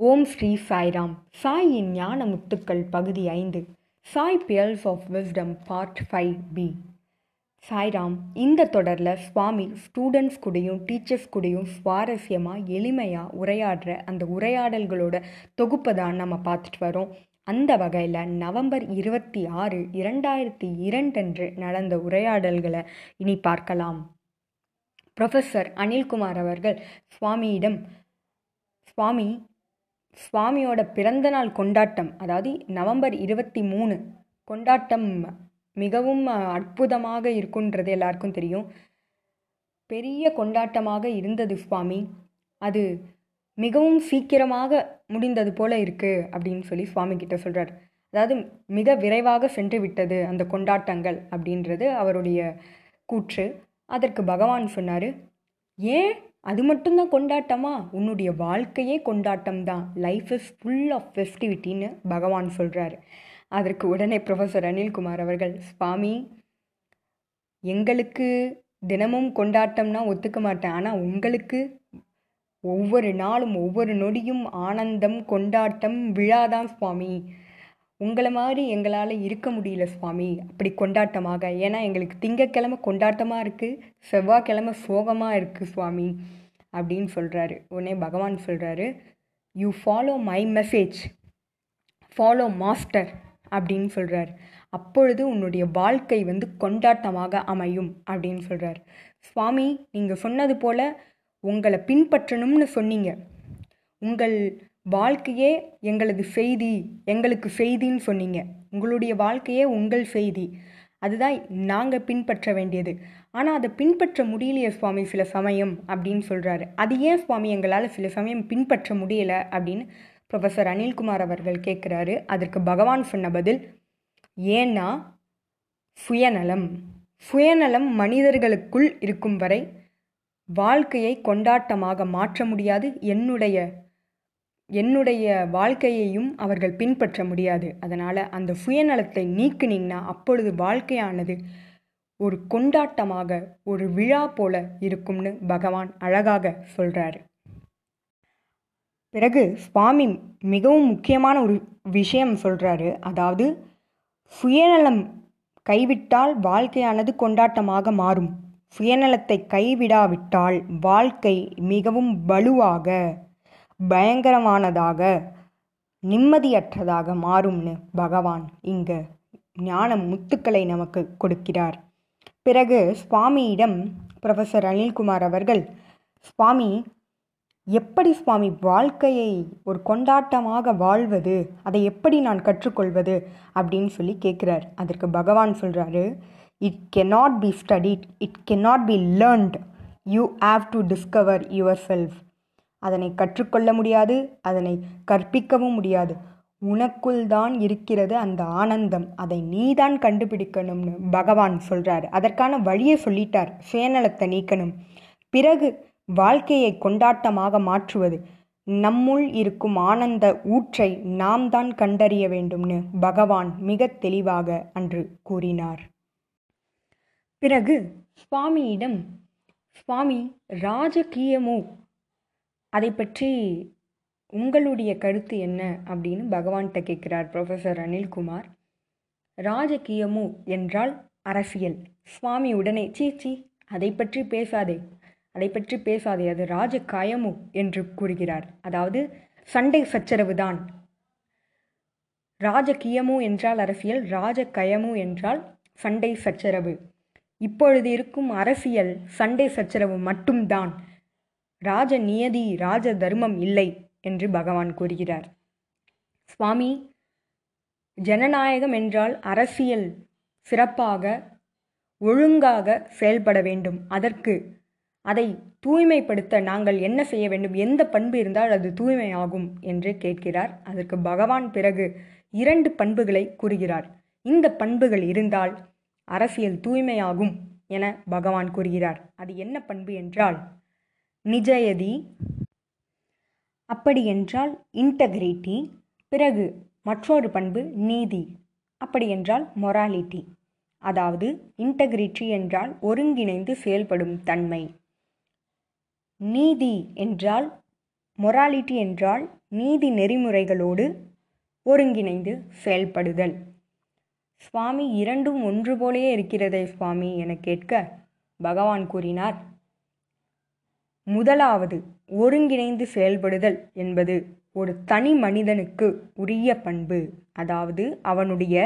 ஓம் ஸ்ரீ சாய்ராம். சாயின் ஞான முத்துக்கள் பகுதி ஐந்து. Sai pearls of wisdom part five B. Sairam இந்த தொடரில் சுவாமி ஸ்டூடெண்ட்ஸ் கூடயும் டீச்சர்ஸ் கூடயும் சுவாரஸ்யமாக எளிமையாக உரையாடுற அந்த உரையாடல்களோட தொகுப்பை தான் நம்ம பார்த்துட்டு வரோம். அந்த வகையில் நவம்பர் இருபத்தி ஆறு இரண்டாயிரத்தி இரண்டன்று நடந்த உரையாடல்களை இனி பார்க்கலாம். ப்ரொஃபஸர் அனில்குமார் அவர்கள் சுவாமியிடம் சுவாமி சுவாமியோட பிறந்தநாள் கொண்டாட்டம் அதாவது நவம்பர் இருபத்தி மூணு கொண்டாட்டம் மிகவும் அற்புதமாக இருக்குன்றது எல்லாருக்கும் தெரியும். பெரிய கொண்டாட்டமாக இருந்தது சுவாமி. அது மிகவும் சீக்கிரமாக முடிந்தது போல இருக்குது அப்படின்னு சொல்லி சுவாமி கிட்ட சொல்கிறார் அதாவது மிக விரைவாக சென்று விட்டது அந்த கொண்டாட்டங்கள் அப்படின்றது அவருடைய கூற்று. அதற்கு பகவான் சொன்னார் ஏன் அது மட்டும்தான் கொண்டாட்டமா? உன்னுடைய வாழ்க்கையே கொண்டாட்டம் தான் லைஃப் இஸ் ஃபுல் ஆஃப் ஃபெஸ்டிவிட்டின்னு பகவான் சொல்கிறாரு அதற்கு உடனே ப்ரொஃபஸர் அனில்குமார் அவர்கள் சுவாமி எங்களுக்கு தினமும் கொண்டாட்டம்னா ஒத்துக்க மாட்டேன். ஆனால் உங்களுக்கு ஒவ்வொரு நாளும் ஒவ்வொரு நொடியும் ஆனந்தம் கொண்டாட்டம் விழாதான் சுவாமி. உங்களை மாதிரி எங்களால் இருக்க முடியல சுவாமி. அப்படி கொண்டாட்டமாக. ஏன்னா எங்களுக்கு திங்கக்கிழமை கொண்டாட்டமாக இருக்குது செவ்வாய்க்கிழமை சோகமாக இருக்குது சுவாமி. அப்படின்னு சொல்கிறாரு உடனே பகவான் சொல்கிறாரு you follow my message follow master அப்படின்னு சொல்கிறார் அப்பொழுது உன்னுடைய வாழ்க்கை வந்து கொண்டாட்டமாக அமையும் அப்படின்னு சொல்கிறார் சுவாமி நீங்கள் சொன்னது போல் உங்களை பின்பற்றணும்னு சொன்னீங்க. உங்கள் வாழ்க்கையே எங்களது செய்தி எங்களுக்கு செய்தின்னு சொன்னீங்க. உங்களுடைய வாழ்க்கையே உங்கள் செய்தி. அதுதான் நாங்கள் பின்பற்ற வேண்டியது. ஆனால் அதை பின்பற்ற முடியலையே சுவாமி சில சமயம் அப்படின்னு சொல்கிறாரு அது ஏன் சுவாமி? எங்களால் சில சமயம் பின்பற்ற முடியலை அப்படின்னு ப்ரொஃபஸர் அனில்குமார் அவர்கள் கேட்குறாரு. அதற்கு பகவான் சொன்ன பதில் ஏன்னா சுயநலம். சுயநலம் மனிதர்களுக்குள் இருக்கும் வரை வாழ்க்கையை கொண்டாட்டமாக மாற்ற முடியாது. என்னுடைய என்னுடைய வாழ்க்கையையும் அவர்கள் பின்பற்ற முடியாது. அதனால் அந்த சுயநலத்தை நீக்கினீங்கன்னா அப்பொழுது வாழ்க்கையானது ஒரு கொண்டாட்டமாக ஒரு விழா போல இருக்கும்னு பகவான் அழகாக சொல்கிறாரு பிறகு சுவாமி மிகவும் முக்கியமான ஒரு விஷயம் சொல்கிறாரு அதாவது சுயநலம் கைவிட்டால் வாழ்க்கையானது கொண்டாட்டமாக மாறும். சுயநலத்தை கைவிடாவிட்டால் வாழ்க்கை மிகவும் வலுவாக பயங்கரமானதாக நிம்மதியற்றதாக மாறும்னு பகவான் இங்கே ஞான முத்துக்களை நமக்கு கொடுக்கிறார். பிறகு சுவாமியிடம் ப்ரொஃபஸர் அனில்குமார் அவர்கள் சுவாமி எப்படி சுவாமி வாழ்க்கையை ஒரு கொண்டாட்டமாக வாழ்வது அதை எப்படி நான் கற்றுக்கொள்வது? அப்படின்னு சொல்லி கேட்குறார். அதற்கு பகவான் சொல்கிறாரு it cannot be studied it cannot be learned you have to discover yourself அதனை கற்றுக்கொள்ள முடியாது அதனை கற்பிக்கவும் முடியாது. உனக்குள்தான் இருக்கிறது அந்த ஆனந்தம். அதை நீதான் கண்டுபிடிக்கணும்னு பகவான் சொல்கிறார் அதற்கான வழியை சொல்லிட்டார். சுயநலத்தை நீக்கணும். பிறகு வாழ்க்கையை கொண்டாட்டமாக மாற்றுவது. நம்முள் இருக்கும் ஆனந்த ஊற்றை நாம் தான் கண்டறிய வேண்டும்னு பகவான் மிக தெளிவாக அன்று கூறினார். பிறகு சுவாமியிடம் சுவாமி ராஜகீயமோ? அதை பற்றி உங்களுடைய கருத்து என்ன அப்படின்னு பகவான்கிட்ட கேட்குறார் ப்ரொஃபஸர் அனில்குமார். ராஜகீயமு என்றால் அரசியல். சுவாமி உடனே சீச்சி அதை பற்றி பேசாதே. அதை பற்றி பேசாதே அது ராஜகாயமு என்று கூறுகிறார். அதாவது சண்டை சச்சரவு தான். ராஜகீயமு என்றால் அரசியல் ராஜகயமு என்றால் சண்டை சச்சரவு. இப்பொழுது இருக்கும் அரசியல் சண்டை சச்சரவு மட்டும்தான். ராஜ நியதி ராஜ தர்மம் இல்லை. என்று பகவான் கூறுகிறார். சுவாமி ஜனநாயகம் என்றால் அரசியல் சிறப்பாக ஒழுங்காக செயல்பட வேண்டும். அதற்கு அதை தூய்மைப்படுத்த நாங்கள் என்ன செய்ய வேண்டும்? எந்த பண்பு இருந்தால் அது தூய்மையாகும் என்று கேட்கிறார். அதற்கு பகவான் பிறகு இரண்டு பண்புகளை கூறுகிறார். இந்த பண்புகள் இருந்தால் அரசியல் தூய்மையாகும் என பகவான் கூறுகிறார். அது என்ன பண்பு என்றால் நிஜயதி அப்படியென்றால் இன்டகிரிட்டி பிறகு மற்றொரு பண்பு நீதி. அப்படியென்றால் மொராலிட்டி அதாவது இன்டகிரிட்டி என்றால் ஒருங்கிணைந்து செயல்படும் தன்மை. நீதி என்றால் மொராலிட்டி என்றால் நீதி நெறிமுறைகளோடு ஒருங்கிணைந்து செயல்படுதல். சுவாமி இரண்டும் ஒன்று போலே இருக்கிறதே சுவாமி என கேட்க பகவான் கூறினார். முதலாவது ஒருங்கிணைந்து செயல்படுதல் என்பது ஒரு தனி மனிதனுக்கு உரிய பண்பு. அதாவது அவனுடைய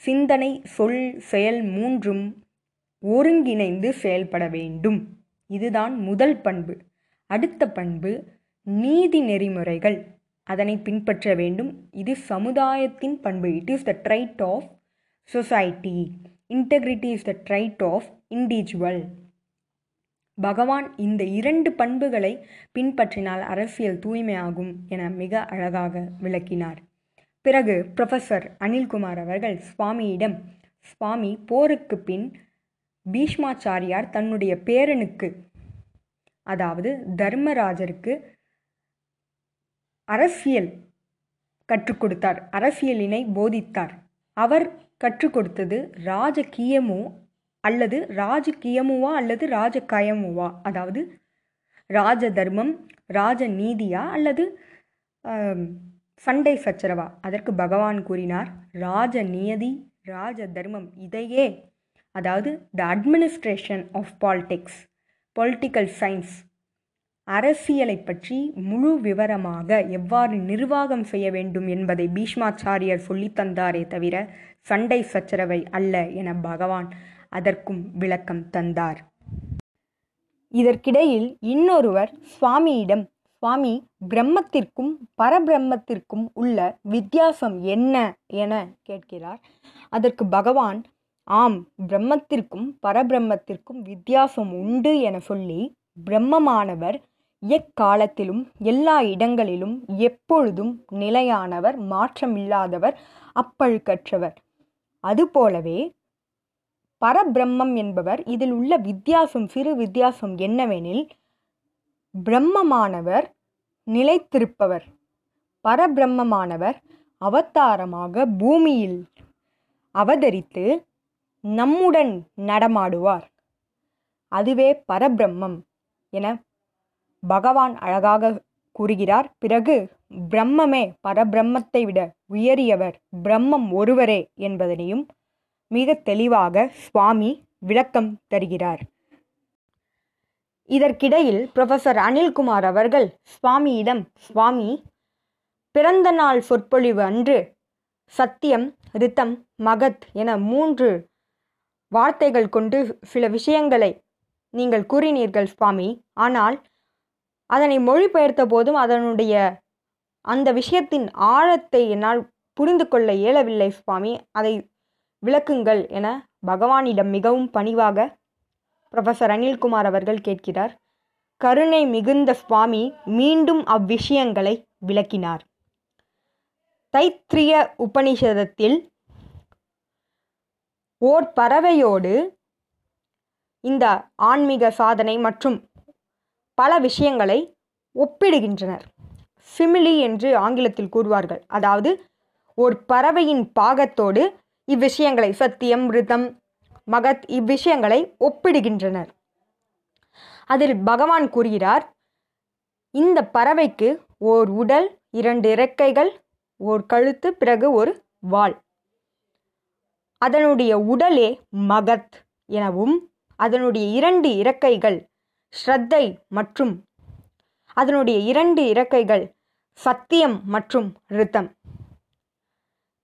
சிந்தனை சொல் செயல் மூன்றும் ஒருங்கிணைந்து செயல்பட வேண்டும். இதுதான் முதல் பண்பு. அடுத்த பண்பு நீதி நெறிமுறைகள். அதனை பின்பற்ற வேண்டும். இது சமுதாயத்தின் பண்பு. It is the trait of society integrity is the trait of individual Bhagavan இந்த இரண்டு பண்புகளை பின்பற்றினால் அரசியல் தூய்மையாகும் என மிக அழகாக விளக்கினார். பிறகு ப்ரொஃபஸர் அனில்குமார் அவர்கள் சுவாமியிடம் சுவாமி போருக்கு பின் பீஷ்மாச்சாரியார் தன்னுடைய பேரனுக்கு அதாவது தர்மராஜருக்கு அரசியல் கற்றுக் கொடுத்தார் அரசியலினை போதித்தார். அவர் கற்றுக் கொடுத்தது ராஜகீயமோ அல்லது ராஜகியமுவா அல்லது ராஜகயமுவா? அதாவது ராஜ தர்மம் ராஜ நீதியா அல்லது சண்டை சச்சரவா? அதற்கு பகவான் கூறினார் ராஜ நியதி ராஜ தர்மம் இதையே அதாவது the administration of politics political science அரசியலை பற்றி முழு விவரமாக எவ்வாறு நிர்வாகம் செய்ய வேண்டும் என்பதை பீஷ்மாச்சாரியர் சொல்லித்தந்தாரே தவிர சண்டை சச்சரவை அல்ல என பகவான் அதற்கும் விளக்கம் தந்தார். இதற்கிடையில் இன்னொருவர் சுவாமியிடம் சுவாமி பிரம்மத்திற்கும் பரபிரம்மத்திற்கும் உள்ள வித்தியாசம் என்ன? என கேட்கிறார். அதற்கு பகவான் ஆம் பிரம்மத்திற்கும் பரபிரம்மத்திற்கும் வித்தியாசம் உண்டு என சொல்லி பிரம்மமானவர் எக்காலத்திலும் எல்லா இடங்களிலும் எப்பொழுதும் நிலையானவர் மாற்றமில்லாதவர் அப்பழுக்கற்றவர். அதுபோலவே பரபிரம்மம் என்பவர் இதில் உள்ள வித்தியாசம் சிறு வித்தியாசம் என்னவெனில் பிரம்மமானவர் நிலைத்திருப்பவர். பரபிரம்மமானவர் அவதாரமாக பூமியில் அவதரித்து நம்முடன் நடமாடுவார். அதுவே பரபிரம்மம் என பகவான் அழகாக கூறுகிறார். பிறகு பிரம்மமே பரபிரம்மத்தை விட உயரியவர் பிரம்மம் ஒருவரே என்பதனையும் மிக தெளிவாக சுவாமி விளக்கம் தருகிறார். இதற்கிடையில் புரொஃபசர் அனில்குமார் அவர்கள் சுவாமியிடம் சுவாமி பிறந்த நாள் சொற்பொழிவு அன்று சத்தியம் ரித்தம் மகத் என மூன்று வார்த்தைகள் கொண்டு சில விஷயங்களை நீங்கள் கூறினீர்கள் சுவாமி. ஆனால் அதனை மொழிபெயர்த்த போதும் அதனுடைய அந்த விஷயத்தின் ஆழத்தை என்னால் புரிந்து கொள்ள இயலவில்லை சுவாமி. அதை விளக்குங்கள் என பகவானிடம் மிகவும் பணிவாக ப்ரொஃபஸர் அனில்குமார் அவர்கள் கேட்கிறார். கருணை மிகுந்த சுவாமி மீண்டும் அவ்விஷயங்களை விளக்கினார். தைத்திரிய உபனிஷதத்தில் ஓர் பறவையோடு இந்த ஆன்மீக சாதனை மற்றும் பல விஷயங்களை ஒப்பிடுகின்றனர். சிமிலி என்று ஆங்கிலத்தில் கூறுவார்கள். அதாவது ஒரு பறவையின் பாகத்தோடு இவ்விஷயங்களை சத்தியம் ரிதம் மகத் இவ்விஷயங்களை ஒப்பிடுகின்றனர். அதில் பகவான் கூறுகிறார் இந்த பறவைக்கு ஓர் உடல் இரண்டு இறக்கைகள் ஓர் கழுத்து பிறகு ஒரு வால் அதனுடைய உடலே மகத் எனவும் அதனுடைய இரண்டு இறக்கைகள் ஸ்ரத்தை மற்றும் அதனுடைய இரண்டு இறக்கைகள் சத்தியம் மற்றும் ரித்தம்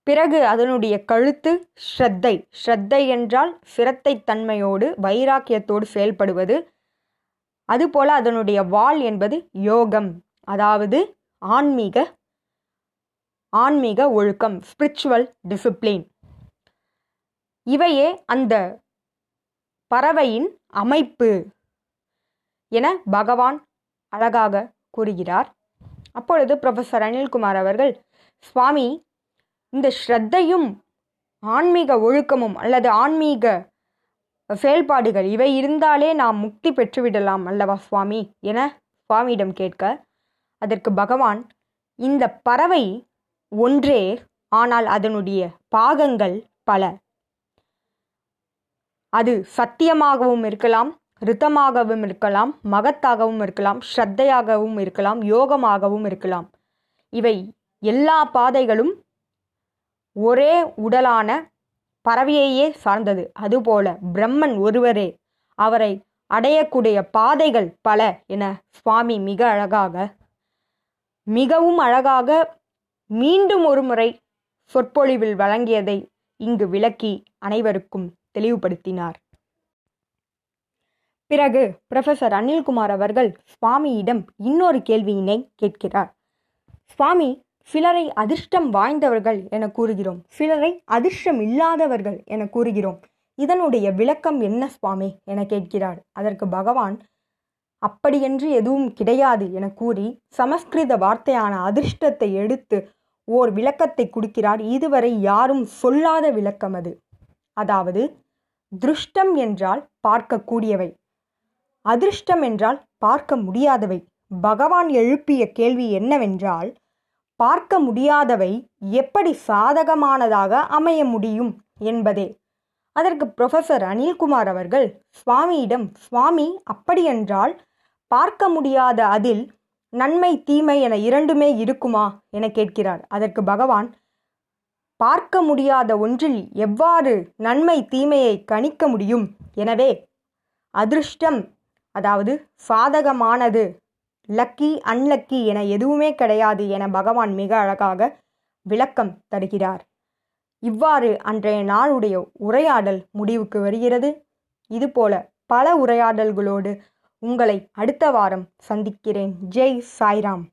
பிறகு அதனுடைய கழுத்து ஸ்ரத்தை. ஸ்ரத்தை என்றால் சிரத்தை தன்மையோடு வைராக்கியத்தோடு செயல்படுவது. அதுபோல அதனுடைய வாள் என்பது யோகம். அதாவது ஆன்மீக ஆன்மீக ஒழுக்கம் ஸ்பிரிச்சுவல் டிசிப்ளின் இவையே அந்த பறவையின் அமைப்பு என பகவான் அழகாக கூறுகிறார். அப்பொழுது ப்ரொஃபஸர் அனில்குமார் அவர்கள் சுவாமி இந்த ஸ்ரத்தையும் ஆன்மீக ஒழுக்கமும் அல்லது ஆன்மீக செயல்பாடுகள் இவை இருந்தாலே நாம் முக்தி பெற்றுவிடலாம் அல்லவா சுவாமி என சுவாமியிடம் கேட்க அதற்கு பகவான் இந்த பறவை ஒன்றே ஆனால் அதனுடைய பாகங்கள் பல. அது சத்தியமாகவும் இருக்கலாம் ரித்தமாகவும் இருக்கலாம் மகத்தாகவும் இருக்கலாம் ஸ்ரத்தையாகவும் இருக்கலாம் யோகமாகவும் இருக்கலாம். இவை எல்லா பாதைகளும் ஒரே உடலான பறவையையே சார்ந்தது. அதுபோல பிரம்மன் ஒருவரே அவரை அடையக்கூடிய பாதைகள் பல என சுவாமி மிக அழகாக மிகவும் அழகாக மீண்டும் ஒரு முறை சொற்பொழிவில் வழங்கியதை இங்கு விளக்கி அனைவருக்கும் தெளிவுபடுத்தினார். பிறகு புரொஃபசர் அனில்குமார் அவர்கள் சுவாமியிடம் இன்னொரு கேள்வியினை கேட்கிறார். சுவாமி சிலரை அதிர்ஷ்டம் வாய்ந்தவர்கள் என கூறுகிறோம். சிலரை அதிர்ஷ்டம் இல்லாதவர்கள் என கூறுகிறோம். இதனுடைய விளக்கம் என்ன சுவாமி என கேட்கிறார். அதற்கு பகவான் அப்படியென்று எதுவும் கிடையாது என கூறி சமஸ்கிருத வார்த்தையான அதிர்ஷ்டத்தை எடுத்து ஓர் விளக்கத்தை கொடுக்கிறார். இதுவரை யாரும் சொல்லாத விளக்கம் அது. அதாவது திருஷ்டம் என்றால் பார்க்கக்கூடியவை அதிர்ஷ்டம் என்றால் பார்க்க முடியாதவை. பகவான் எழுப்பிய கேள்வி என்னவென்றால் பார்க்க முடியாதவை எப்படி சாதகமானதாக அமைய முடியும் என்பதே. அதற்கு புரொஃபசர் அனில்குமார் அவர்கள் சுவாமியிடம் சுவாமி அப்படியென்றால் பார்க்க முடியாத அதில் நன்மை தீமை என இரண்டுமே இருக்குமா? என கேட்கிறார். அதற்கு பகவான் பார்க்க முடியாத ஒன்றில் எவ்வாறு நன்மை தீமையை கணிக்க முடியும்? எனவே அதிர்ஷ்டம் அதாவது சாதகமானது லக்கி அன்லக்கி என எதுவுமே கிடையாது என பகவான் மிக அழகாக விளக்கம் தருகிறார். இவ்வாறு அன்றைய நாளுடைய உரையாடல் முடிவுக்கு வருகிறது. இதுபோல பல உரையாடல்களோடு உங்களை அடுத்த வாரம் சந்திக்கிறேன். ஜெய் சாய்ராம்.